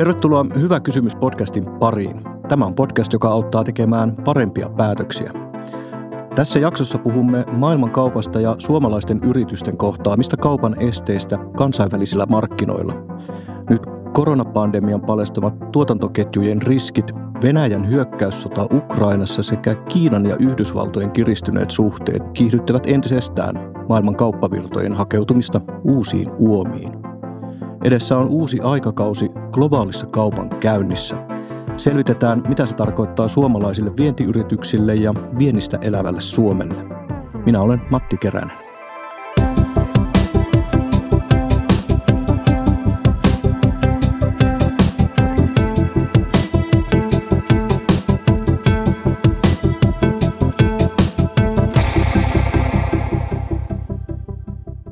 Tervetuloa Hyvä kysymys podcastin pariin. Tämä on podcast, joka auttaa tekemään parempia päätöksiä. Tässä jaksossa puhumme maailmankaupasta ja suomalaisten yritysten kohtaamista kaupan esteistä kansainvälisillä markkinoilla. Nyt koronapandemian paljastamat tuotantoketjujen riskit, Venäjän hyökkäyssota Ukrainassa sekä Kiinan ja Yhdysvaltojen kiristyneet suhteet kiihdyttävät entisestään maailman kauppavirtojen hakeutumista uusiin uomiin. Edessä on uusi aikakausi globaalissa kaupan käynnissä. Selvitetään, mitä se tarkoittaa suomalaisille vientiyrityksille ja viennistä elävälle Suomelle. Minä olen Matti Keränen.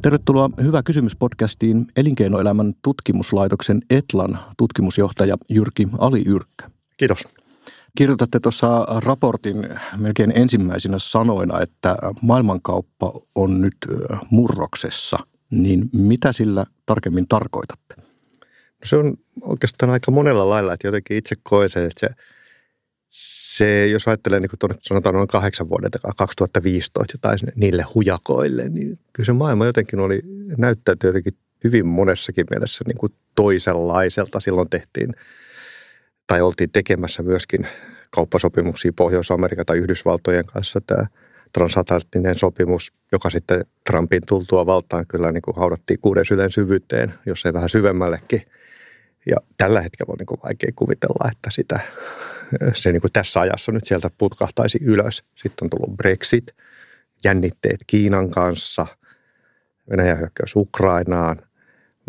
Tervetuloa Hyvä kysymys podcastiin Elinkeinoelämän tutkimuslaitoksen Etlan tutkimusjohtaja Jyrki Ali-Yrkkä. Kiitos. Kirjoitatte tuossa raportin melkein ensimmäisenä sanoina, että maailmankauppa on nyt murroksessa. Niin mitä sillä tarkemmin tarkoitatte? No se on oikeastaan aika monella lailla, että jotenkin itse koen sen, että se se, jos ajattelee niin tuonne, sanotaan noin kahdeksan vuoden takaa, 2015 jotain niille hujakoille, niin kyllä se maailma jotenkin oli, näyttäytyi jotenkin hyvin monessakin mielessä niin kuin toisenlaiselta. Silloin tehtiin tai oltiin tekemässä myöskin kauppasopimuksia Pohjois-Amerikan tai Yhdysvaltojen kanssa. Tämä transatlanttinen sopimus, joka sitten Trumpin tultua valtaan kyllä niin kuin haudattiin kuuden sylen syvyyteen, jos ei vähän syvemmällekin – ja tällä hetkellä on niin kuin vaikea kuvitella, että sitä, se niin kuin tässä ajassa nyt sieltä putkahtaisi ylös. Sitten on tullut Brexit, jännitteet Kiinan kanssa, Venäjän hyökkäys Ukrainaan,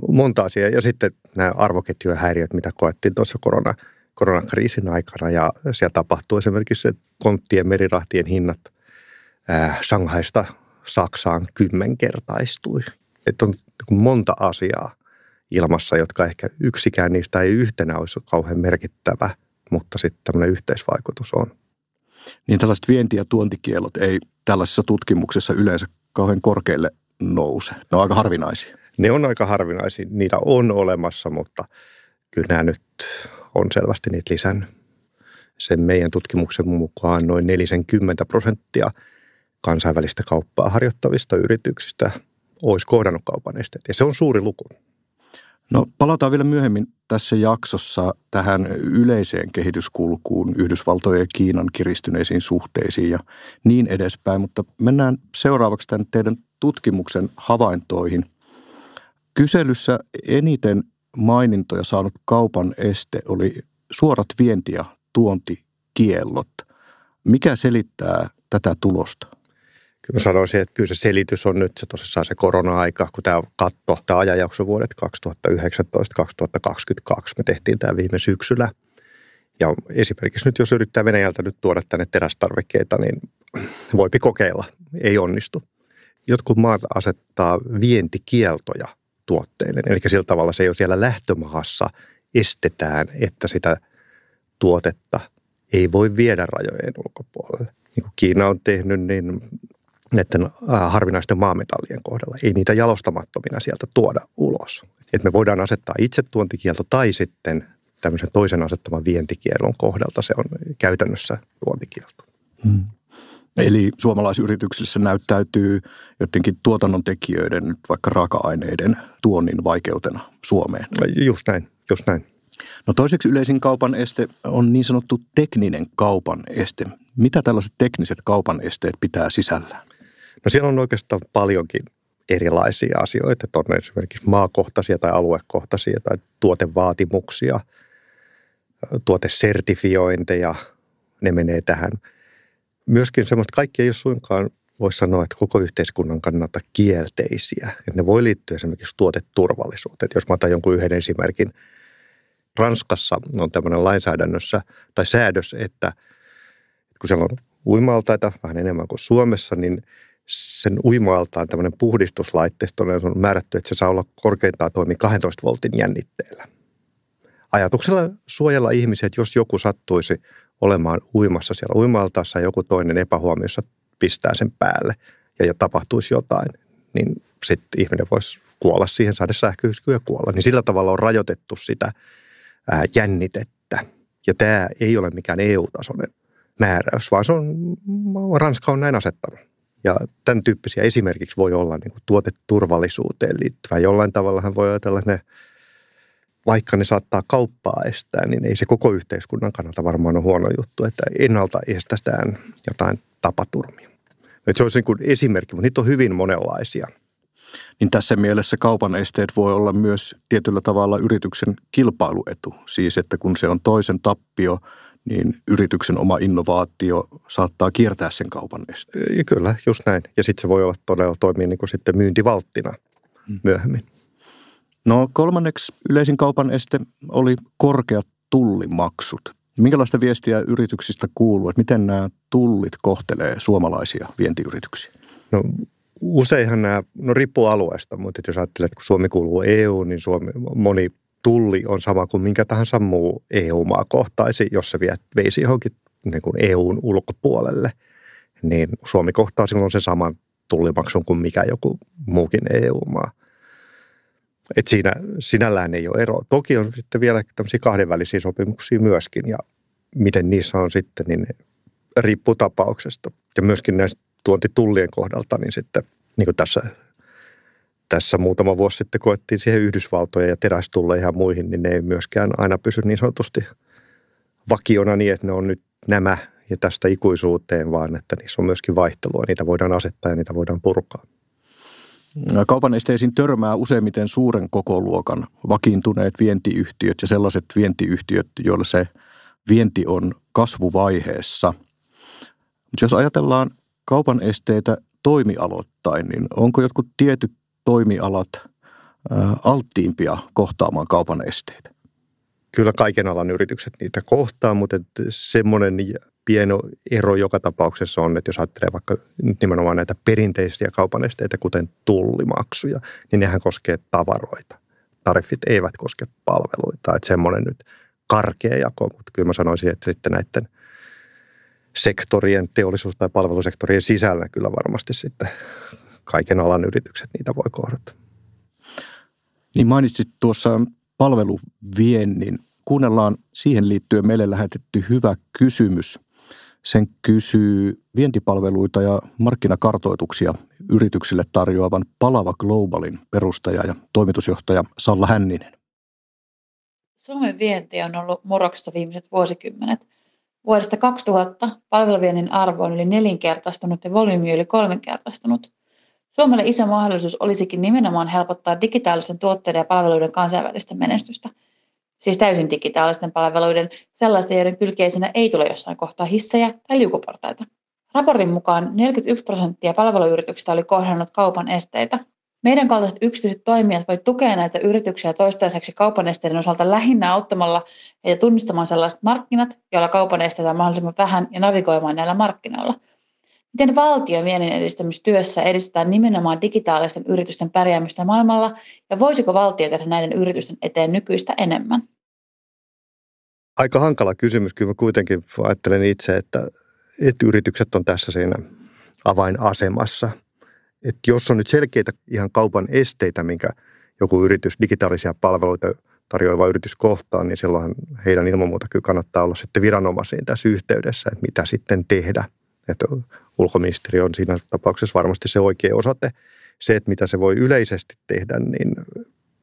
monta asiaa. Ja sitten nämä arvoketjujen häiriöt, mitä koettiin tuossa korona, koronakriisin aikana. Ja siellä tapahtuu esimerkiksi se konttien merirahtien hinnat äh, Shanghaista Saksaan kymmenkertaistui. Että on niin monta asiaa, ilmassa, jotka ehkä yksikään niistä ei yhtenä olisi kauhean merkittävä, mutta sitten tämmöinen yhteisvaikutus on. Niin tällaiset vienti- ja tuontikielot ei tällaisessa tutkimuksessa yleensä kauhean korkealle nouse. Ne on aika harvinaisia. Ne on aika harvinaisia. Niitä on olemassa, mutta kyllä nämä nyt on selvästi niitä lisännyt. Sen meidän tutkimuksen mukaan noin 40 prosenttia kansainvälistä kauppaa harjoittavista yrityksistä olisi kohdannut kaupan esteet. Ja se on suuri luku. No palataan vielä myöhemmin tässä jaksossa tähän yleiseen kehityskulkuun, Yhdysvaltojen ja Kiinan kiristyneisiin suhteisiin ja niin edespäin, mutta mennään seuraavaksi tämän teidän tutkimuksen havaintoihin. Kyselyssä eniten mainintoja saanut kaupan este oli suorat vienti- ja tuontikiellot. Mikä selittää tätä tulosta? Kyllä mä sanoisin, että kyllä se selitys on nyt se tosissaan se korona-aika, kun tämä katto, tämä ajanjakso vuodet 2019-2022, me tehtiin tämä viime syksyllä. Ja esimerkiksi nyt, jos yrittää Venäjältä nyt tuoda tänne terästarvikkeita, niin voipi kokeilla, ei onnistu. Jotkut maat asettaa vientikieltoja tuotteille, eli sillä tavalla se ole siellä lähtömaassa estetään, että sitä tuotetta ei voi viedä rajojen ulkopuolelle. Niin kuin Kiina on tehnyt, niin näiden harvinaisten maametallien kohdalla. Ei niitä jalostamattomina sieltä tuoda ulos. Et me voidaan asettaa itse tuontikielto tai sitten tämmöisen toisen asettaman vientikielon kohdalta se on käytännössä tuontikielto. Hmm. Eli suomalaisyrityksissä näyttäytyy jotenkin tuotannon tekijöiden, vaikka raaka-aineiden tuonnin vaikeutena Suomeen. Just näin, just näin. No toiseksi yleisin kaupan este on niin sanottu tekninen kaupan este. Mitä tällaiset tekniset kaupan esteet pitää sisällään? No siellä on oikeastaan paljonkin erilaisia asioita, että on esimerkiksi maakohtaisia tai aluekohtaisia tai tuotevaatimuksia, tuotesertifiointeja, ne menee tähän. Myöskin semmoista, kaikki ei ole suinkaan voisi sanoa, että koko yhteiskunnan kannalta kielteisiä. Että ne voi liittyä esimerkiksi tuoteturvallisuuteen. Että jos mä otan jonkun yhden esimerkin, Ranskassa on tämmöinen lainsäädännössä tai säädös, että kun siellä on uimaltaita vähän enemmän kuin Suomessa, niin sen uimaaltaan tämmöinen puhdistuslaitteisto on määrätty, että se saa olla korkeintaan toimi 12 voltin jännitteellä. Ajatuksella suojella ihmisiä, että jos joku sattuisi olemaan uimassa siellä uimaltaassa ja joku toinen epähuomiossa pistää sen päälle ja, tapahtuisi jotain, niin sitten ihminen voisi kuolla siihen, saada sähköiskyä ja kuolla. Niin sillä tavalla on rajoitettu sitä jännitettä. Ja tämä ei ole mikään EU-tasoinen määräys, vaan se on, Ranska on näin asettanut. Ja tämän tyyppisiä esimerkiksi voi olla niin kuin tuoteturvallisuuteen liittyvä. Jollain tavalla voi ajatella, ne, vaikka ne saattaa kauppaa estää, niin ei se koko yhteiskunnan kannalta varmaan ole huono juttu, että ennalta estetään jotain tapaturmia. Että se olisi niin kuin esimerkki, mutta niitä on hyvin monenlaisia. Niin tässä mielessä kaupan esteet voi olla myös tietyllä tavalla yrityksen kilpailuetu. Siis että kun se on toisen tappio, niin yrityksen oma innovaatio saattaa kiertää sen kaupan esteen. Ja kyllä, just näin. Ja sitten se voi olla todella toimia niin kuin sitten myyntivalttina hmm. myöhemmin. No kolmanneksi yleisin kaupan este oli korkeat tullimaksut. Minkälaista viestiä yrityksistä kuuluu, että miten nämä tullit kohtelee suomalaisia vientiyrityksiä? No useinhan nämä, no riippuu alueesta, mutta jos ajattelet, että kun Suomi kuuluu EU, niin Suomi, moni tulli on sama kuin minkä tahansa muu EU-maa kohtaisi, jos se veisi johonkin niin kuin EUn ulkopuolelle, niin Suomi kohtaa silloin sen saman tullimaksun kuin mikä joku muukin EU-maa. Et siinä sinällään ei ole eroa. Toki on sitten vielä tämmöisiä kahdenvälisiä sopimuksia myöskin ja miten niissä on sitten, niin riippuu tapauksesta. Ja myöskin näistä tuontitullien kohdalta, niin sitten niin kuin tässä tässä muutama vuosi sitten koettiin siihen Yhdysvaltoja ja terästulleihin ja muihin, niin ne ei myöskään aina pysy niin sanotusti vakiona niin, että ne on nyt nämä ja tästä ikuisuuteen, vaan että niissä on myöskin vaihtelua. Niitä voidaan asettaa ja niitä voidaan purkaa. Kaupan esteisiin törmää useimmiten suuren kokoluokan vakiintuneet vientiyhtiöt ja sellaiset vientiyhtiöt, joilla se vienti on kasvuvaiheessa. Mutta jos ajatellaan kaupan esteitä toimialoittain, niin onko jotkut tietyt toimialat alttiimpia kohtaamaan kaupan esteitä? Kyllä kaiken alan yritykset niitä kohtaa, mutta semmoinen pieno ero joka tapauksessa on, että jos ajattelee vaikka nimenomaan näitä perinteisiä kaupan esteitä, kuten tullimaksuja, niin nehän koskee tavaroita. Tariffit eivät koske palveluita, että semmoinen nyt karkea jako, mutta kyllä mä sanoisin, että sitten näiden sektorien, teollisuus- tai palvelusektorien sisällä kyllä varmasti sitten kaiken alan yritykset niitä voi kohdata. Niin mainitsit tuossa palveluviennin. Kuunnellaan siihen liittyen meille lähetetty hyvä kysymys. Sen kysyy vientipalveluita ja markkinakartoituksia yrityksille tarjoavan Palava Globalin perustaja ja toimitusjohtaja Salla Hänninen. Suomen vienti on ollut murroksessa viimeiset vuosikymmenet. Vuodesta 2000 palveluviennin arvo on yli nelinkertaistunut ja volyymi yli kolminkertaistunut. Suomelle iso mahdollisuus olisikin nimenomaan helpottaa digitaalisten tuotteiden ja palveluiden kansainvälistä menestystä. Siis täysin digitaalisten palveluiden, sellaisten, joiden kylkeisenä ei tule jossain kohtaa hissejä tai liukuportaita. Raportin mukaan 41 prosenttia palveluyrityksistä oli kohdannut kaupan esteitä. Meidän kaltaiset yksityiset toimijat voi tukea näitä yrityksiä toistaiseksi kaupan esteiden osalta lähinnä auttamalla ja tunnistamaan sellaiset markkinat, joilla kaupan esteitä on mahdollisimman vähän ja navigoimaan näillä markkinoilla – Miten valtio viennin edistämistyössä edistää nimenomaan digitaalisten yritysten pärjäämistä maailmalla ja voisiko valtio tehdä näiden yritysten eteen nykyistä enemmän? Aika hankala kysymys. Kyllä kuitenkin ajattelen itse, että, että yritykset on tässä siinä avainasemassa. Että jos on nyt selkeitä ihan kaupan esteitä, minkä joku yritys, digitaalisia palveluita tarjoava yritys kohtaan, niin silloin heidän ilman muuta kyllä kannattaa olla sitten viranomaisiin tässä yhteydessä, että mitä sitten tehdä – että ulkoministeri on siinä tapauksessa varmasti se oikea osate. Se, että mitä se voi yleisesti tehdä, niin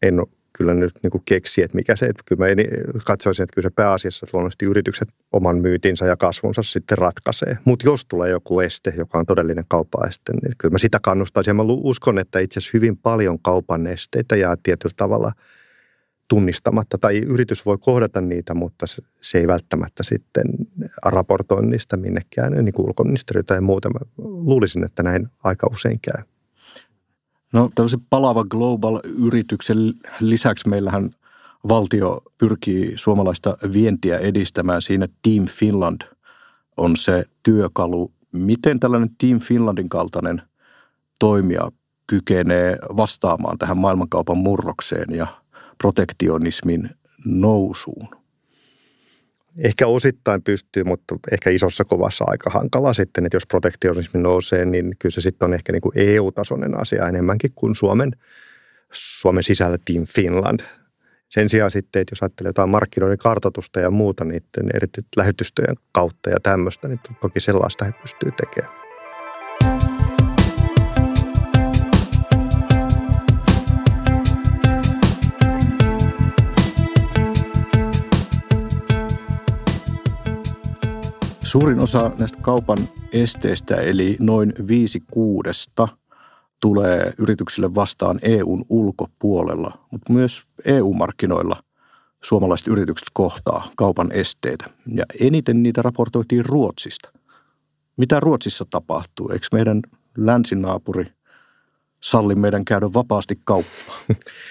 en kyllä nyt niin keksi, että mikä se, että kyllä mä katsoisin, että kyllä se pääasiassa että luonnollisesti yritykset oman myytinsä ja kasvunsa sitten ratkaisee. Mutta jos tulee joku este, joka on todellinen kauppaeste, niin kyllä mä sitä kannustaisin. Ja mä uskon, että itse asiassa hyvin paljon kaupan esteitä ja tietyllä tavalla – tunnistamatta tai yritys voi kohdata niitä, mutta se ei välttämättä sitten raportoi niistä minnekään niin kuin ulkoministeriö tai muuta. Mä luulisin, että näin aika usein käy. No tällaisen palava global-yrityksen lisäksi meillähän valtio pyrkii suomalaista vientiä edistämään. Siinä Team Finland on se työkalu. Miten tällainen Team Finlandin kaltainen toimija kykenee vastaamaan tähän maailmankaupan murrokseen ja – protektionismin nousuun? Ehkä osittain pystyy, mutta ehkä isossa kovassa aika hankala sitten, että jos protektionismi nousee, niin kyllä se sitten on ehkä niin kuin EU-tasoinen asia enemmänkin kuin Suomen, Suomen sisällä Team Finland. Sen sijaan sitten, että jos ajattelee jotain markkinoiden kartoitusta ja muuta niiden eri lähetystöjen kautta ja tämmöistä, niin toki sellaista he pystyy tekemään. Suurin osa näistä kaupan esteistä, eli noin viisi kuudesta, tulee yrityksille vastaan EUn ulkopuolella, mutta myös EU-markkinoilla suomalaiset yritykset kohtaa kaupan esteitä. Ja eniten niitä raportoitiin Ruotsista. Mitä Ruotsissa tapahtuu? Eikö meidän länsinaapuri salli meidän käydä vapaasti kauppaa?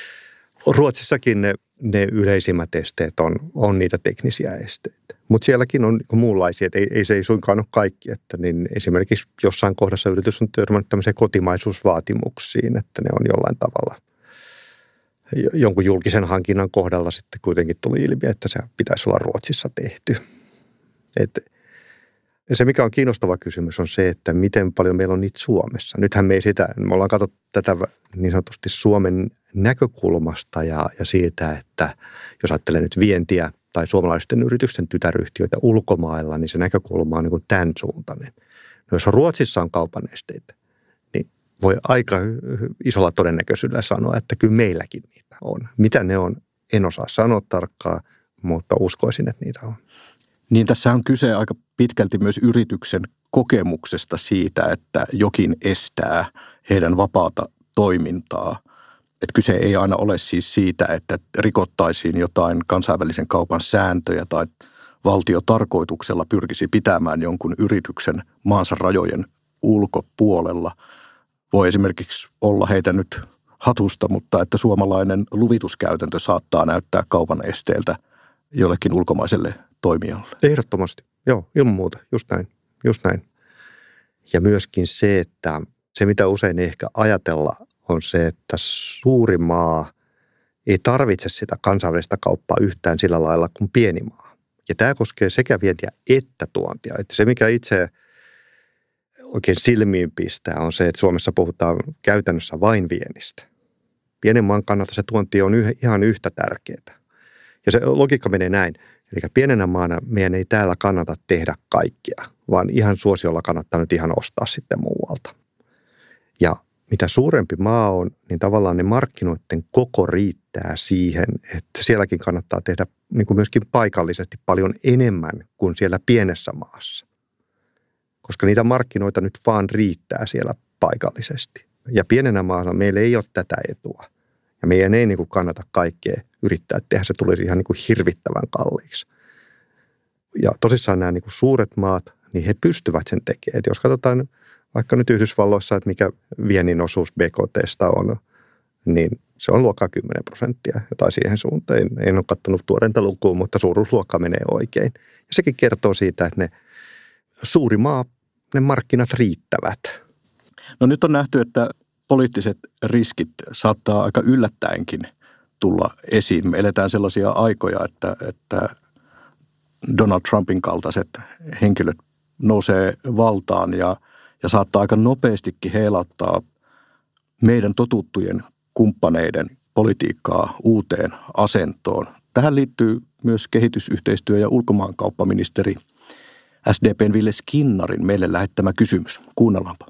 Ruotsissakin ne, yleisimmät esteet on, on niitä teknisiä esteitä. Mutta sielläkin on niin muunlaisia, että ei, ei, se ei suinkaan ole kaikki. Että niin esimerkiksi jossain kohdassa yritys on törmännyt tämmöiseen kotimaisuusvaatimuksiin, että ne on jollain tavalla jonkun julkisen hankinnan kohdalla sitten kuitenkin tuli ilmi, että se pitäisi olla Ruotsissa tehty. Et se, mikä on kiinnostava kysymys, on se, että miten paljon meillä on niitä Suomessa. Nythän me ei sitä, me ollaan katsottu tätä niin sanotusti Suomen näkökulmasta ja, ja siitä, että jos ajattelee nyt vientiä tai suomalaisten yritysten tytäryhtiöitä ulkomailla, niin se näkökulma on niin kuin tämän suuntainen. No jos Ruotsissa on kaupan esteitä, niin voi aika isolla todennäköisyydellä sanoa, että kyllä meilläkin niitä on. Mitä ne on, en osaa sanoa tarkkaan, mutta uskoisin, että niitä on. Niin tässä on kyse aika pitkälti myös yrityksen kokemuksesta siitä, että jokin estää heidän vapaata toimintaa. Että kyse ei aina ole siis siitä, että rikottaisiin jotain kansainvälisen kaupan sääntöjä tai valtio tarkoituksella pyrkisi pitämään jonkun yrityksen maansa rajojen ulkopuolella. Voi esimerkiksi olla heitä nyt hatusta, mutta että suomalainen luvituskäytäntö saattaa näyttää kaupan esteeltä jollekin ulkomaiselle toimijalle. Ehdottomasti, joo, ilman muuta, just näin, just näin. Ja myöskin se, että se mitä usein ei ehkä ajatella on se, että suuri maa ei tarvitse sitä kansainvälistä kauppaa yhtään sillä lailla kuin pieni maa. Ja tämä koskee sekä vientiä että tuontia. Että se, mikä itse oikein silmiin pistää, on se, että Suomessa puhutaan käytännössä vain viennistä. Pienen maan kannalta se tuonti on ihan yhtä tärkeää. Ja se logiikka menee näin. Eli pienenä maana meidän ei täällä kannata tehdä kaikkia, vaan ihan suosiolla kannattaa nyt ihan ostaa sitten muualta. Ja mitä suurempi maa on, niin tavallaan ne markkinoiden koko riittää siihen, että sielläkin kannattaa tehdä niin kuin myöskin paikallisesti paljon enemmän kuin siellä pienessä maassa. Koska niitä markkinoita nyt vaan riittää siellä paikallisesti. Ja pienenä maana meillä ei ole tätä etua. Ja meidän ei niin kuin kannata kaikkea yrittää tehdä, se tulisi ihan niin kuin hirvittävän kalliiksi. Ja tosissaan nämä niin kuin suuret maat, niin he pystyvät sen tekemään. Et jos katsotaan vaikka nyt Yhdysvalloissa, että mikä viennin osuus BKTstä on, niin se on luokkaa 10 prosenttia, jotain siihen suuntaan. En ole katsonut tuorenta lukua, mutta suuruusluokka menee oikein. Ja sekin kertoo siitä, että ne suuri maa, ne markkinat riittävät. No nyt on nähty, että poliittiset riskit saattaa aika yllättäenkin tulla esiin. Me eletään sellaisia aikoja, että, että Donald Trumpin kaltaiset henkilöt nousee valtaan ja, ja saattaa aika nopeastikin heilauttaa meidän totuttujen kumppaneiden politiikkaa uuteen asentoon. Tähän liittyy myös kehitysyhteistyö- ja ulkomaankauppaministeri SDPn Ville Skinnarin meille lähettämä kysymys. Kuunnellaanpa.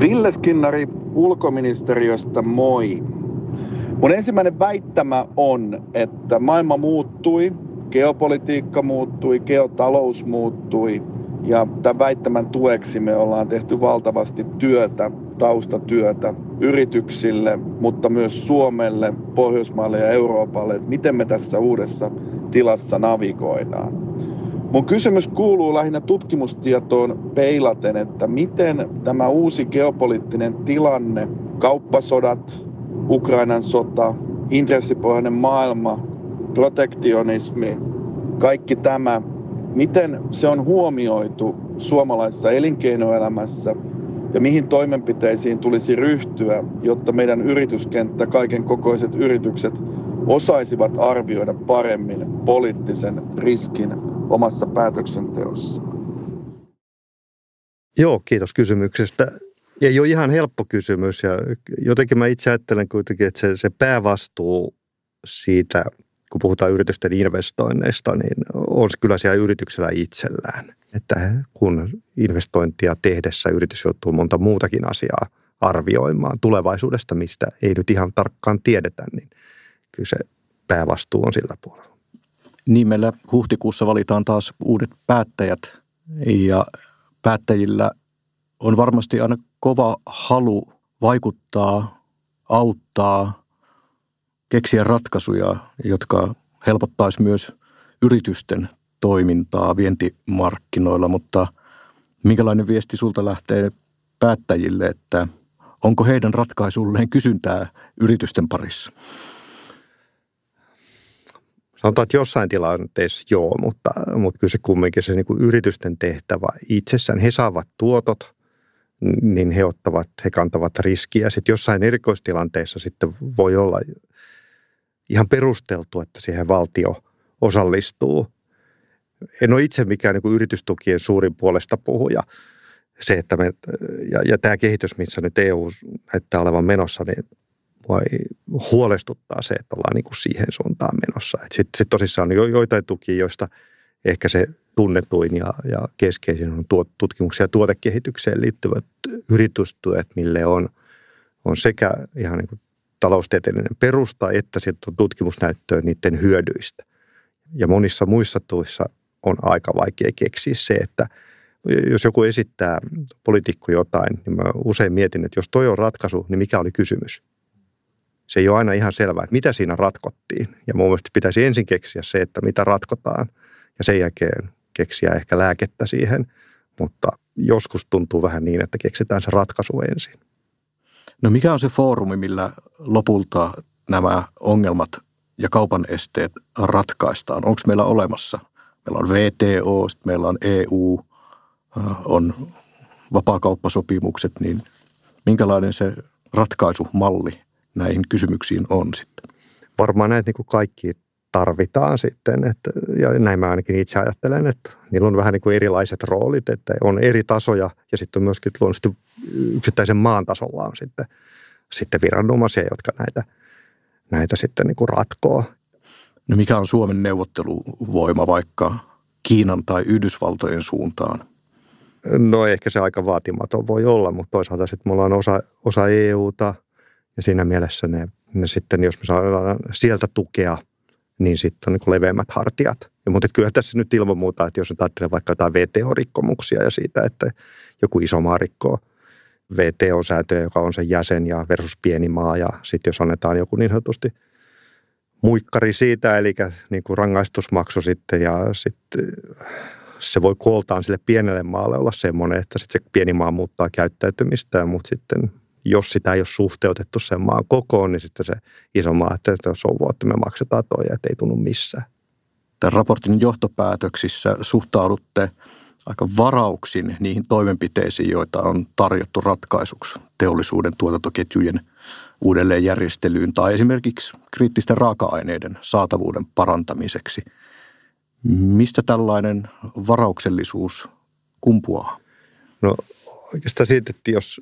Ville Skinnari ulkoministeriöstä, moi. Mun ensimmäinen väittämä on, että maailma muuttui, geopolitiikka muuttui, geotalous muuttui ja tämän väittämän tueksi me ollaan tehty valtavasti työtä, taustatyötä yrityksille, mutta myös Suomelle, Pohjoismaille ja Euroopalle, että miten me tässä uudessa tilassa navigoidaan. Mun kysymys kuuluu lähinnä tutkimustietoon peilaten, että miten tämä uusi geopoliittinen tilanne, kauppasodat, Ukrainan sota, intressipohjainen maailma, protektionismi, kaikki tämä, miten se on huomioitu suomalaisessa elinkeinoelämässä ja mihin toimenpiteisiin tulisi ryhtyä, jotta meidän yrityskenttä, kaiken kokoiset yritykset osaisivat arvioida paremmin poliittisen riskin omassa päätöksenteossaan. Joo, kiitos kysymyksestä. Ei ole ihan helppo kysymys ja jotenkin mä itse ajattelen kuitenkin, että se, se päävastuu siitä, kun puhutaan yritysten investoinneista, niin on se kyllä siellä yrityksellä itsellään. Että kun investointia tehdessä yritys joutuu monta muutakin asiaa arvioimaan tulevaisuudesta, mistä ei nyt ihan tarkkaan tiedetä, niin kyllä se päävastuu on sillä puolella. Niin meillä huhtikuussa valitaan taas uudet päättäjät ja päättäjillä on varmasti aina kova halu vaikuttaa, auttaa, keksiä ratkaisuja, jotka helpottaisi myös yritysten toimintaa vientimarkkinoilla, mutta minkälainen viesti sulta lähtee päättäjille, että onko heidän ratkaisulleen kysyntää yritysten parissa? Sanotaan, että jossain tilanteessa joo, mutta, mutta kyllä se kumminkin se niin kuin yritysten tehtävä itsessään. He saavat tuotot, niin he ottavat, he kantavat riskiä. Sitten jossain erikoistilanteessa sitten voi olla ihan perusteltu, että siihen valtio osallistuu. En ole itse mikään niin kuin yritystukien suurin puolesta puhuja. Se, että me, ja, ja tämä kehitys, missä nyt EU näyttää olevan menossa, niin mua huolestuttaa se, että ollaan niin kuin siihen suuntaan menossa. Sitten sit tosissaan on jo, joitain tukia, joista ehkä se tunnetuin ja, ja keskeisin on tuot, tutkimuksia ja tuotekehitykseen liittyvät yritystuet, mille on, on sekä ihan niin kuin taloustieteellinen perusta, että sitten on tutkimusnäyttöä niiden hyödyistä. Ja monissa muissa tuissa on aika vaikea keksiä se, että jos joku esittää poliitikko jotain, niin mä usein mietin, että jos toi on ratkaisu, niin mikä oli kysymys? Se ei ole aina ihan selvää, että mitä siinä ratkottiin. Ja mun mielestä pitäisi ensin keksiä se, että mitä ratkotaan, ja sen jälkeen keksiä ehkä lääkettä siihen. Mutta joskus tuntuu vähän niin, että keksitään se ratkaisu ensin. No mikä on se foorumi, millä lopulta nämä ongelmat ja kaupan esteet ratkaistaan? Onko meillä olemassa? Meillä on VTO, sitten meillä on EU, on vapaakauppasopimukset, niin minkälainen se ratkaisumalli näihin kysymyksiin on sitten? Varmaan näitä niin kaikki tarvitaan sitten, että, ja näin mä ainakin itse ajattelen, että niillä on vähän niin kuin erilaiset roolit, että on eri tasoja ja sitten myöskin luonnollisesti yksittäisen maan tasolla on sitten, sitten viranomaisia, jotka näitä, näitä sitten niin kuin ratkoo. No mikä on Suomen neuvotteluvoima vaikka Kiinan tai Yhdysvaltojen suuntaan? No ehkä se aika vaatimaton voi olla, mutta toisaalta sitten me ollaan osa, osa EUta ja siinä mielessä ne, ne sitten, jos me saadaan sieltä tukea, niin sitten on niin leveämmät hartiat. Ja, mutta kyllä tässä nyt ilman muuta, että jos ajattelee vaikka jotain VTO-rikkomuksia ja siitä, että joku iso maa rikkoo – VTO-säätöjä, joka on sen jäsen ja versus pieni maa. Ja sitten jos annetaan joku niin sanotusti muikkari siitä, eli niin kuin rangaistusmaksu sitten ja sitten se voi kuoltaan sille pienelle maalle olla semmoinen, että sitten se pieni maa muuttaa käyttäytymistä, mutta sitten jos sitä ei ole suhteutettu sen maan kokoon, niin sitten se iso maa, että se on että me maksetaan toi, että ei tunnu missään. Tämän raportin johtopäätöksissä suhtaudutte aika varauksin niihin toimenpiteisiin, joita on tarjottu ratkaisuksi teollisuuden tuotantoketjujen uudelleenjärjestelyyn tai esimerkiksi kriittisten raaka-aineiden saatavuuden parantamiseksi. Mistä tällainen varauksellisuus kumpuaa? No oikeastaan siitä, että jos,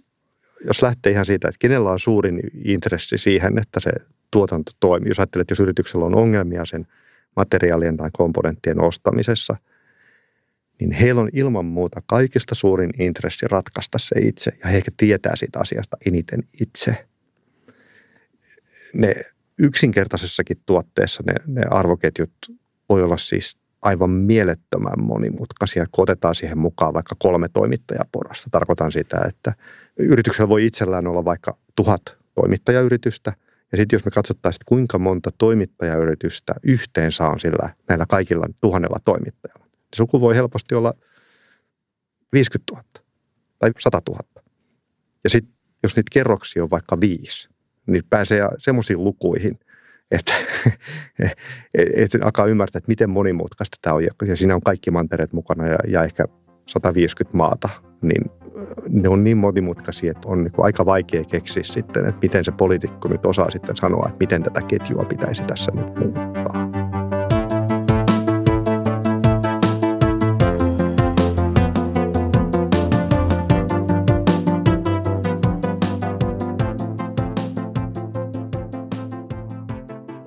jos lähtee ihan siitä, että kenellä on suurin intressi siihen, että se tuotanto toimii. Jos ajattelet, että jos yrityksellä on ongelmia sen materiaalien tai komponenttien ostamisessa – niin heillä on ilman muuta kaikista suurin intressi ratkaista se itse ja he ehkä tietää siitä asiasta eniten itse. Ne yksinkertaisessakin tuotteessa ne, ne arvoketjut voi olla siis aivan mielettömän monimutkaisia, kun otetaan siihen mukaan vaikka kolme toimittajaporasta. Tarkoitan sitä, että yrityksellä voi itsellään olla vaikka tuhat toimittajayritystä, ja sitten jos me katsottaisiin, että kuinka monta toimittajayritystä yhteen saa sillä näillä kaikilla tuhannella toimittajalla, se luku voi helposti olla 50 000 tai 100 000. Ja sitten jos niitä kerroksia on vaikka viisi, niin pääsee semmoisiin lukuihin, että et alkaa ymmärtää, että miten monimutkaista tämä on. Ja siinä on kaikki mantereet mukana ja, ja ehkä 150 maata, niin ne on niin monimutkaisia, että on niin aika vaikea keksiä sitten, että miten se poliitikko nyt osaa sitten sanoa, että miten tätä ketjua pitäisi tässä nyt muuttaa.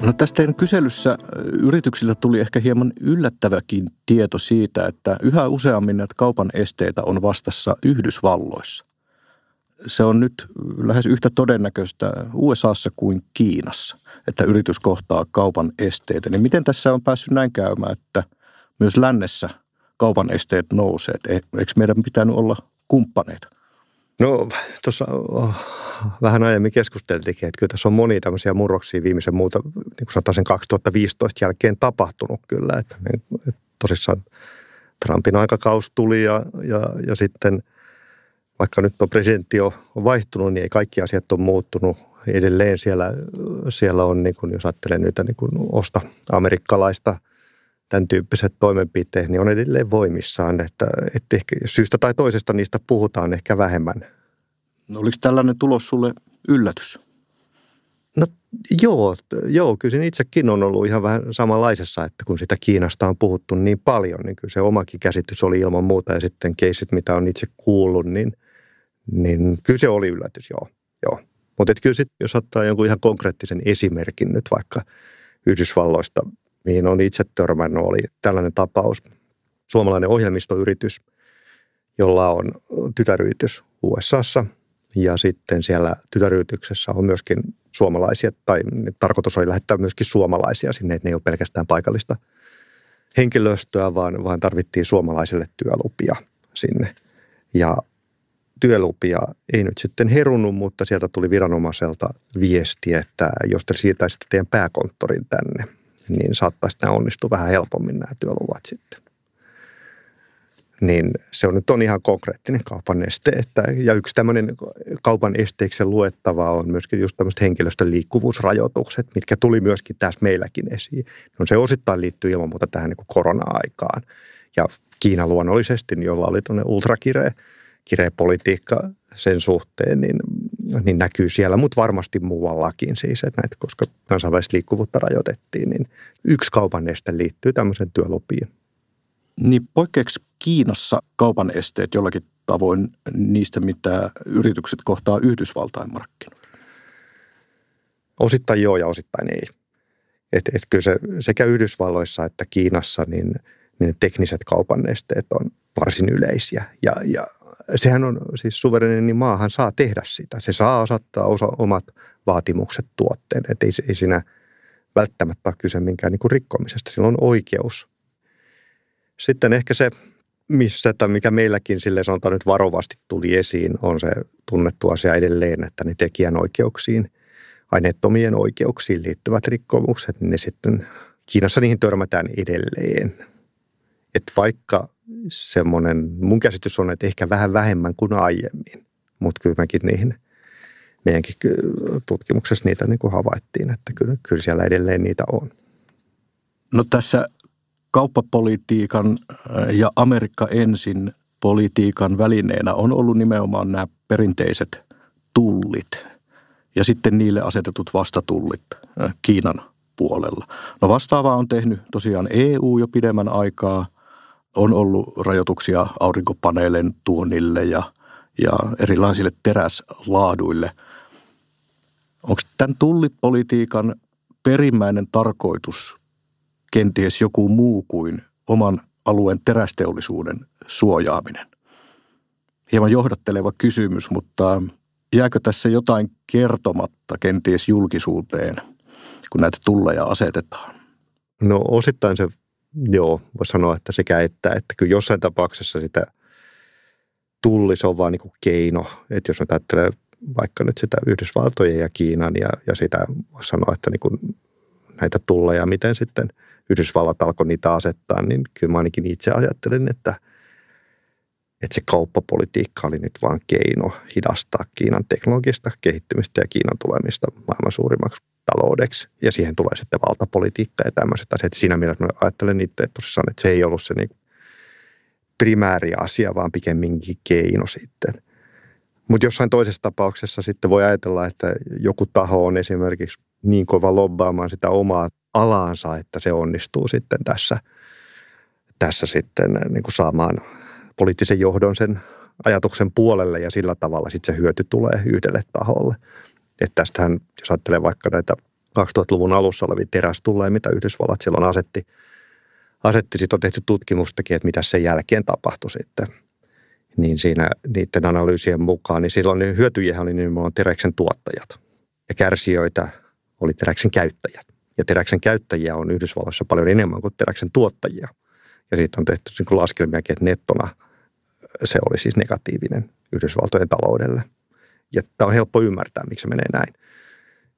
No tästä kyselyssä yrityksiltä tuli ehkä hieman yllättäväkin tieto siitä, että yhä useammin näitä kaupan esteitä on vastassa Yhdysvalloissa. Se on nyt lähes yhtä todennäköistä USAssa kuin Kiinassa, että yritys kohtaa kaupan esteitä. Niin miten tässä on päässyt näin käymään, että myös lännessä kaupan esteet nousee? Eikö meidän pitänyt olla kumppaneita? No tuossa oh, vähän aiemmin keskusteltiin, että kyllä tässä on monia tämmöisiä murroksia viimeisen muuta, niin kuin sanotaan sen 2015 jälkeen tapahtunut kyllä. Että, että tosissaan Trumpin aikakaus tuli ja, ja, ja sitten vaikka nyt on presidentti on vaihtunut, niin ei kaikki asiat ole muuttunut. Edelleen siellä, siellä on, niin kuin, jos ajattelee nyt niin osta amerikkalaista tämän tyyppiset toimenpiteet, niin on edelleen voimissaan, että, että ehkä syystä tai toisesta niistä puhutaan ehkä vähemmän. No, oliko tällainen tulos sulle yllätys? No joo, joo, kyllä itsekin on ollut ihan vähän samanlaisessa, että kun sitä Kiinasta on puhuttu niin paljon, niin kyllä se omakin käsitys oli ilman muuta ja sitten keisit, mitä on itse kuullut, niin, niin kyllä se oli yllätys, joo. joo. Mutta kyllä sitten, jos ottaa jonkun ihan konkreettisen esimerkin nyt vaikka Yhdysvalloista, mihin on itse törmännyt, oli tällainen tapaus. Suomalainen ohjelmistoyritys, jolla on tytäryritys USAssa ja sitten siellä tytäryrityksessä on myöskin suomalaisia, tai tarkoitus oli lähettää myöskin suomalaisia sinne, että ne ei ole pelkästään paikallista henkilöstöä, vaan, vaan tarvittiin suomalaisille työlupia sinne. Ja työlupia ei nyt sitten herunut, mutta sieltä tuli viranomaiselta viesti, että jos te siirtäisitte teidän pääkonttorin tänne, niin saattaisi nämä onnistua vähän helpommin nämä työluvat sitten niin se on nyt on ihan konkreettinen kaupan este. Että, ja yksi tämmöinen kaupan esteeksi luettava on myöskin just tämmöiset henkilöstön liikkuvuusrajoitukset, mitkä tuli myöskin tässä meilläkin esiin. No se osittain liittyy ilman muuta tähän niin korona-aikaan. Ja Kiina luonnollisesti, jolla oli tuonne ultrakireä kireä politiikka sen suhteen, niin, niin näkyy siellä, mutta varmasti muuallakin siis, että näitä, koska kansainvälistä liikkuvuutta rajoitettiin, niin yksi kaupan este liittyy tämmöisen työlupiin niin poikkeeksi Kiinassa kaupan esteet jollakin tavoin niistä, mitä yritykset kohtaa Yhdysvaltain markkinoilla? Osittain joo ja osittain ei. Et, et kyllä se sekä Yhdysvalloissa että Kiinassa niin, niin tekniset kaupan esteet on varsin yleisiä. Ja, ja sehän on siis suvereninen niin maahan saa tehdä sitä. Se saa asettaa osa, omat vaatimukset tuotteen. Et ei, ei siinä välttämättä ole kyse minkään niin kuin rikkomisesta. Sillä on oikeus sitten ehkä se, missä, tai mikä meilläkin sille sanotaan nyt varovasti tuli esiin, on se tunnettu asia edelleen, että ne tekijänoikeuksiin, aineettomien oikeuksiin liittyvät rikkomukset, niin ne sitten Kiinassa niihin törmätään edelleen. Että vaikka semmoinen, mun käsitys on, että ehkä vähän vähemmän kuin aiemmin, mutta kyllä mekin niihin meidänkin tutkimuksessa niitä niin kuin havaittiin, että kyllä, kyllä siellä edelleen niitä on. No tässä kauppapolitiikan äh, ja Amerikka ensin politiikan välineenä on ollut nimenomaan nämä perinteiset tullit ja sitten niille asetetut vastatullit äh, Kiinan puolella. No vastaavaa on tehnyt tosiaan EU jo pidemmän aikaa. On ollut rajoituksia aurinkopaneelen tuonnille ja, ja erilaisille teräslaaduille. Onko tämän tullipolitiikan perimmäinen tarkoitus kenties joku muu kuin oman alueen terästeollisuuden suojaaminen? Hieman johdatteleva kysymys, mutta jääkö tässä jotain kertomatta kenties julkisuuteen, kun näitä tulleja asetetaan? No osittain se, joo, voi sanoa, että sekä että, että kyllä jossain tapauksessa sitä tulli, se on vaan niin kuin keino. Että jos ajattelee vaikka nyt sitä Yhdysvaltojen ja Kiinan ja, ja sitä, voisi sanoa, että niin kuin näitä tulleja, miten sitten – Yhdysvallat alkoi niitä asettaa, niin kyllä mä ainakin itse ajattelen, että, että se kauppapolitiikka oli nyt vain keino hidastaa Kiinan teknologista kehittymistä ja Kiinan tulemista maailman suurimmaksi taloudeksi. Ja siihen tulee sitten valtapolitiikka ja tämmöiset asiat. Siinä mielessä mä ajattelen itse, että tosissaan, että se ei ollut se niin primääri asia, vaan pikemminkin keino sitten. Mutta jossain toisessa tapauksessa sitten voi ajatella, että joku taho on esimerkiksi niin kova lobbaamaan sitä omaa alaansa, että se onnistuu sitten tässä, tässä sitten niin kuin saamaan poliittisen johdon sen ajatuksen puolelle ja sillä tavalla sitten se hyöty tulee yhdelle taholle. Että tästähän, jos ajattelee vaikka näitä 2000-luvun alussa olevia terästulleja, mitä Yhdysvallat silloin asetti. Asetti, sitten on tehty tutkimustakin, että mitä sen jälkeen tapahtui sitten. Niin siinä niiden analyysien mukaan, niin silloin ne hyötyjiä oli nimenomaan teräksen tuottajat. Ja kärsijöitä oli teräksen käyttäjät. Ja teräksen käyttäjiä on Yhdysvalloissa paljon enemmän kuin teräksen tuottajia. Ja siitä on tehty niin laskelmiakin, että nettona se oli siis negatiivinen Yhdysvaltojen taloudelle. Ja tämä on helppo ymmärtää, miksi se menee näin.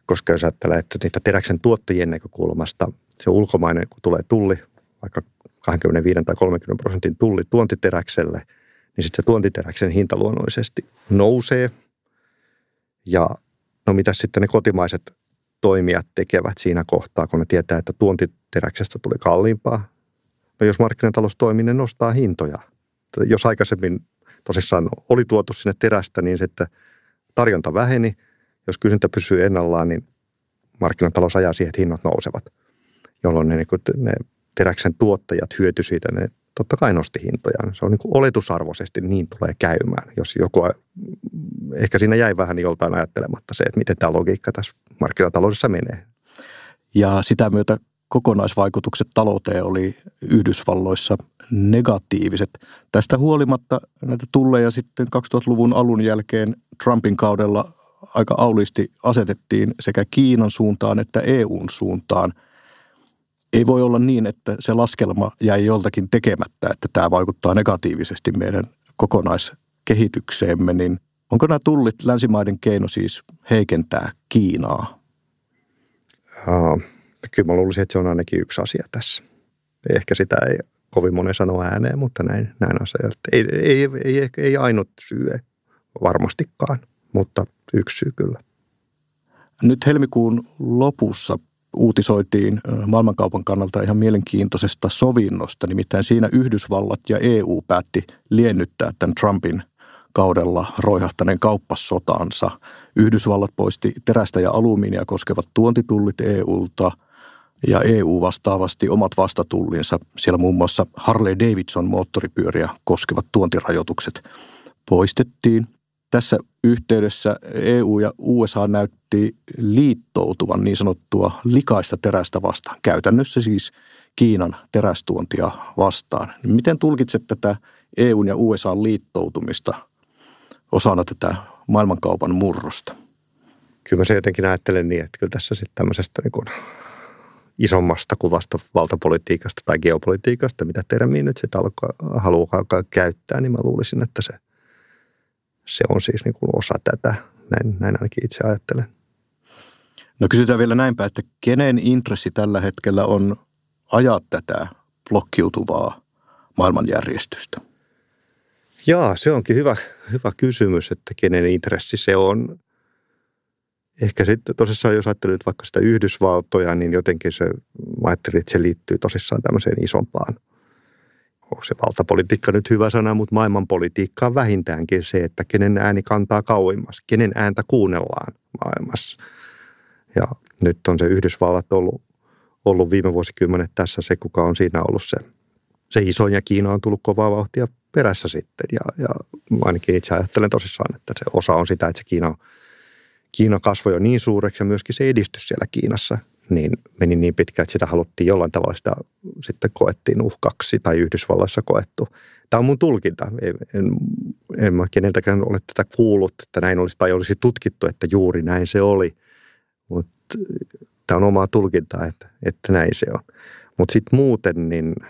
Koska jos ajattelee, että niitä teräksen tuottajien näkökulmasta se ulkomainen, kun tulee tulli, vaikka 25 tai 30 prosentin tulli tuontiteräkselle, niin sitten se tuontiteräksen hinta luonnollisesti nousee. Ja no mitä sitten ne kotimaiset toimijat tekevät siinä kohtaa, kun ne tietää, että tuontiteräksestä tuli kalliimpaa. No jos markkinatalous toimii, ne nostaa hintoja. Jos aikaisemmin tosissaan oli tuotu sinne terästä, niin sitten tarjonta väheni. Jos kysyntä pysyy ennallaan, niin markkinatalous ajaa siihen, että hinnat nousevat, jolloin ne, niin ne teräksen tuottajat hyöty siitä, ne totta kai nosti hintoja. Se on niin kuin oletusarvoisesti niin tulee käymään, jos joku, ehkä siinä jäi vähän joltain ajattelematta se, että miten tämä logiikka tässä markkinataloudessa menee. Ja sitä myötä kokonaisvaikutukset talouteen oli Yhdysvalloissa negatiiviset. Tästä huolimatta näitä tulleja sitten 2000-luvun alun jälkeen Trumpin kaudella aika aulisti asetettiin sekä Kiinan suuntaan että EUn suuntaan. Ei voi olla niin, että se laskelma jäi joltakin tekemättä, että tämä vaikuttaa negatiivisesti meidän kokonaiskehitykseemme, niin onko nämä tullit länsimaiden keino siis heikentää Kiinaa? Uh, kyllä mä luulisin, että se on ainakin yksi asia tässä. Ehkä sitä ei kovin monen sano ääneen, mutta näin, näin asiat. Ei, ei, ei, ei, ei ainut syy varmastikaan, mutta yksi syy kyllä. Nyt helmikuun lopussa uutisoitiin maailmankaupan kannalta ihan mielenkiintoisesta sovinnosta. Nimittäin siinä Yhdysvallat ja EU päätti liennyttää tämän Trumpin kaudella roihahtaneen kauppasotansa. Yhdysvallat poisti terästä ja alumiinia koskevat tuontitullit EUlta ja EU vastaavasti omat vastatullinsa. Siellä muun muassa Harley Davidson moottoripyöriä koskevat tuontirajoitukset poistettiin. Tässä yhteydessä EU ja USA näytti liittoutuvan niin sanottua likaista terästä vastaan. Käytännössä siis Kiinan terästuontia vastaan. Miten tulkitset tätä EUn ja USAn liittoutumista osana tätä maailmankaupan murrosta? Kyllä mä se jotenkin ajattelen niin, että kyllä tässä sitten tämmöisestä niin isommasta kuvasta valtapolitiikasta tai geopolitiikasta, mitä termiä nyt sitten haluaa alkaa käyttää, niin mä luulisin, että se, se on siis niin kuin osa tätä. Näin, näin ainakin itse ajattelen. No kysytään vielä näinpä, että kenen intressi tällä hetkellä on ajaa tätä blokkiutuvaa maailmanjärjestystä? Jaa, se onkin hyvä, hyvä kysymys, että kenen intressi se on. Ehkä sitten tosissaan, jos ajattelet vaikka sitä Yhdysvaltoja, niin jotenkin se, ajattelin, että se liittyy tosissaan tämmöiseen isompaan. Onko se valtapolitiikka nyt hyvä sana, mutta maailmanpolitiikka on vähintäänkin se, että kenen ääni kantaa kauimmas, kenen ääntä kuunnellaan maailmassa. Ja nyt on se Yhdysvallat ollut, ollut viime vuosikymmenet tässä se, kuka on siinä ollut se, se iso ja Kiina on tullut kovaa vauhtia perässä sitten. Ja, ja ainakin itse ajattelen tosissaan, että se osa on sitä, että se Kiina, Kiina kasvoi jo niin suureksi ja myöskin se edistys siellä Kiinassa niin meni niin pitkään, että sitä haluttiin jollain tavalla sitä sitten koettiin uhkaksi tai Yhdysvalloissa koettu. Tämä on mun tulkinta. En, en, en mä keneltäkään ole tätä kuullut, että näin olisi tai olisi tutkittu, että juuri näin se oli. Mutta tämä on omaa tulkintaa, että, että näin se on. Mutta sitten muuten, niin –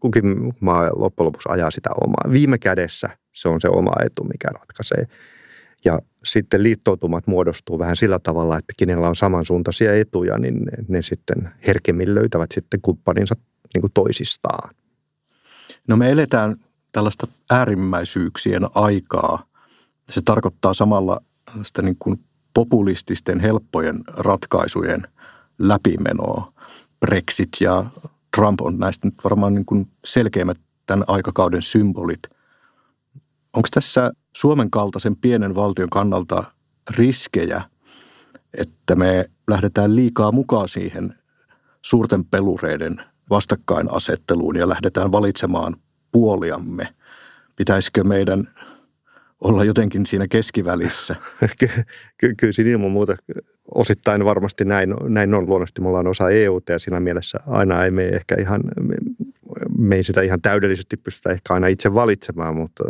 kukin maa loppujen lopuksi ajaa sitä omaa. Viime kädessä se on se oma etu, mikä ratkaisee. Ja sitten liittoutumat muodostuu vähän sillä tavalla, että kenellä on samansuuntaisia etuja, niin ne, ne sitten herkemmin löytävät sitten kumppaninsa niin kuin toisistaan. No me eletään tällaista äärimmäisyyksien aikaa. Se tarkoittaa samalla sitä niin kuin populististen helppojen ratkaisujen läpimenoa. Brexit ja Trump on näistä nyt varmaan niin kuin selkeimmät tämän aikakauden symbolit. Onko tässä Suomen kaltaisen pienen valtion kannalta riskejä, että me lähdetään liikaa mukaan siihen suurten pelureiden vastakkainasetteluun ja lähdetään valitsemaan puoliamme? Pitäisikö meidän olla jotenkin siinä keskivälissä? Ky- kyllä siinä ilman muuta osittain varmasti näin, näin on. Luonnollisesti me ollaan osa EUta ja siinä mielessä aina ei me ehkä ihan, me, me ei sitä ihan täydellisesti pystytä ehkä aina itse valitsemaan, mutta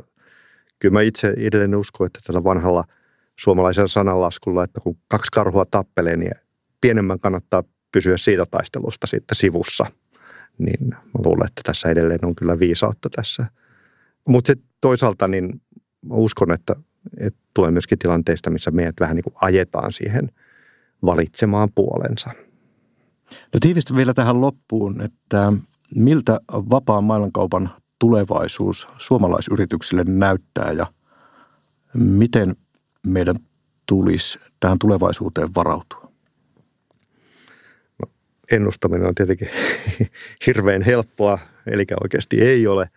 kyllä mä itse edelleen uskon, että tällä vanhalla suomalaisella sananlaskulla, että kun kaksi karhua tappelee, niin pienemmän kannattaa pysyä siitä taistelusta sitten sivussa. Niin mä luulen, että tässä edelleen on kyllä viisautta tässä. Mutta toisaalta niin mä uskon, että, että tulee myöskin tilanteista, missä meidät vähän niin kuin ajetaan siihen valitsemaan puolensa. No tiivistä vielä tähän loppuun, että miltä vapaan maailmankaupan tulevaisuus suomalaisyrityksille näyttää ja miten meidän tulisi tähän tulevaisuuteen varautua? No, ennustaminen on tietenkin hirveän helppoa, eli oikeasti ei ole.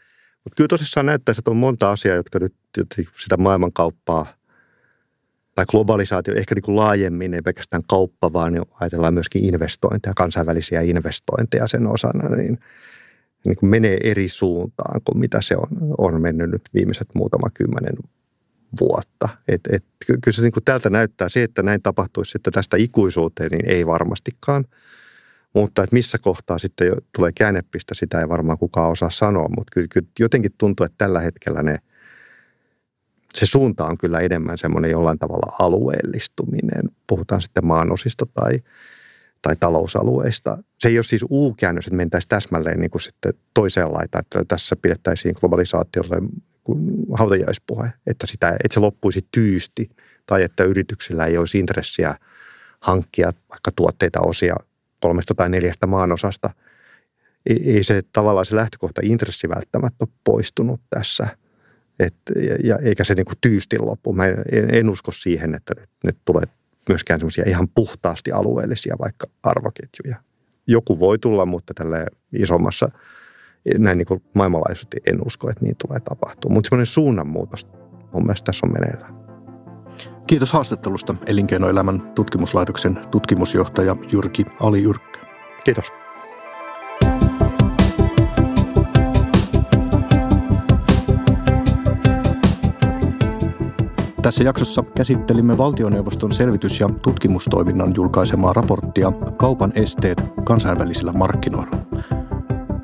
Mutta kyllä tosissaan näyttää, että on monta asiaa, jotka nyt sitä maailmankauppaa tai globalisaatio ehkä niin kuin laajemmin, ei pelkästään kauppa, vaan ajatellaan myöskin investointeja, kansainvälisiä investointeja sen osana, niin – niin kuin menee eri suuntaan kuin mitä se on, on mennyt nyt viimeiset muutama kymmenen vuotta. Et, et, kyllä se niin kuin tältä näyttää se, että näin tapahtuisi sitten tästä ikuisuuteen, niin ei varmastikaan. Mutta että missä kohtaa sitten tulee käännepistä, sitä ei varmaan kukaan osaa sanoa, mutta kyllä, kyllä jotenkin tuntuu, että tällä hetkellä ne, se suunta on kyllä enemmän semmoinen jollain tavalla alueellistuminen. Puhutaan sitten maanosista tai tai talousalueista. Se ei ole siis U-käännös, että mentäisiin täsmälleen niin kuin sitten toiseen laitaan, että tässä pidettäisiin globalisaatiolle hautajaispuhe, että, sitä, että se loppuisi tyysti tai että yrityksillä ei olisi intressiä hankkia vaikka tuotteita osia kolmesta tai neljästä maanosasta. Ei, se tavallaan se lähtökohta intressi välttämättä ole poistunut tässä. Et, ja, ja, eikä se niin kuin tyysti loppu. Mä en, en usko siihen, että nyt, nyt tulee myöskään semmoisia ihan puhtaasti alueellisia vaikka arvoketjuja. Joku voi tulla, mutta tällä isommassa, näin niin kuin maailmanlaajuisesti en usko, että niin tulee tapahtua. Mutta semmoinen suunnanmuutos mun mielestä tässä on meneillään. Kiitos haastattelusta Elinkeinoelämän tutkimuslaitoksen tutkimusjohtaja Jyrki Ali Yrkkö. Kiitos. Tässä jaksossa käsittelimme valtioneuvoston selvitys- ja tutkimustoiminnan julkaisemaa raporttia Kaupan esteet kansainvälisillä markkinoilla.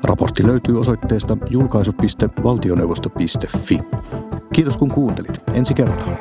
Raportti löytyy osoitteesta julkaisu.valtioneuvosto.fi. Kiitos kun kuuntelit. Ensi kertaa.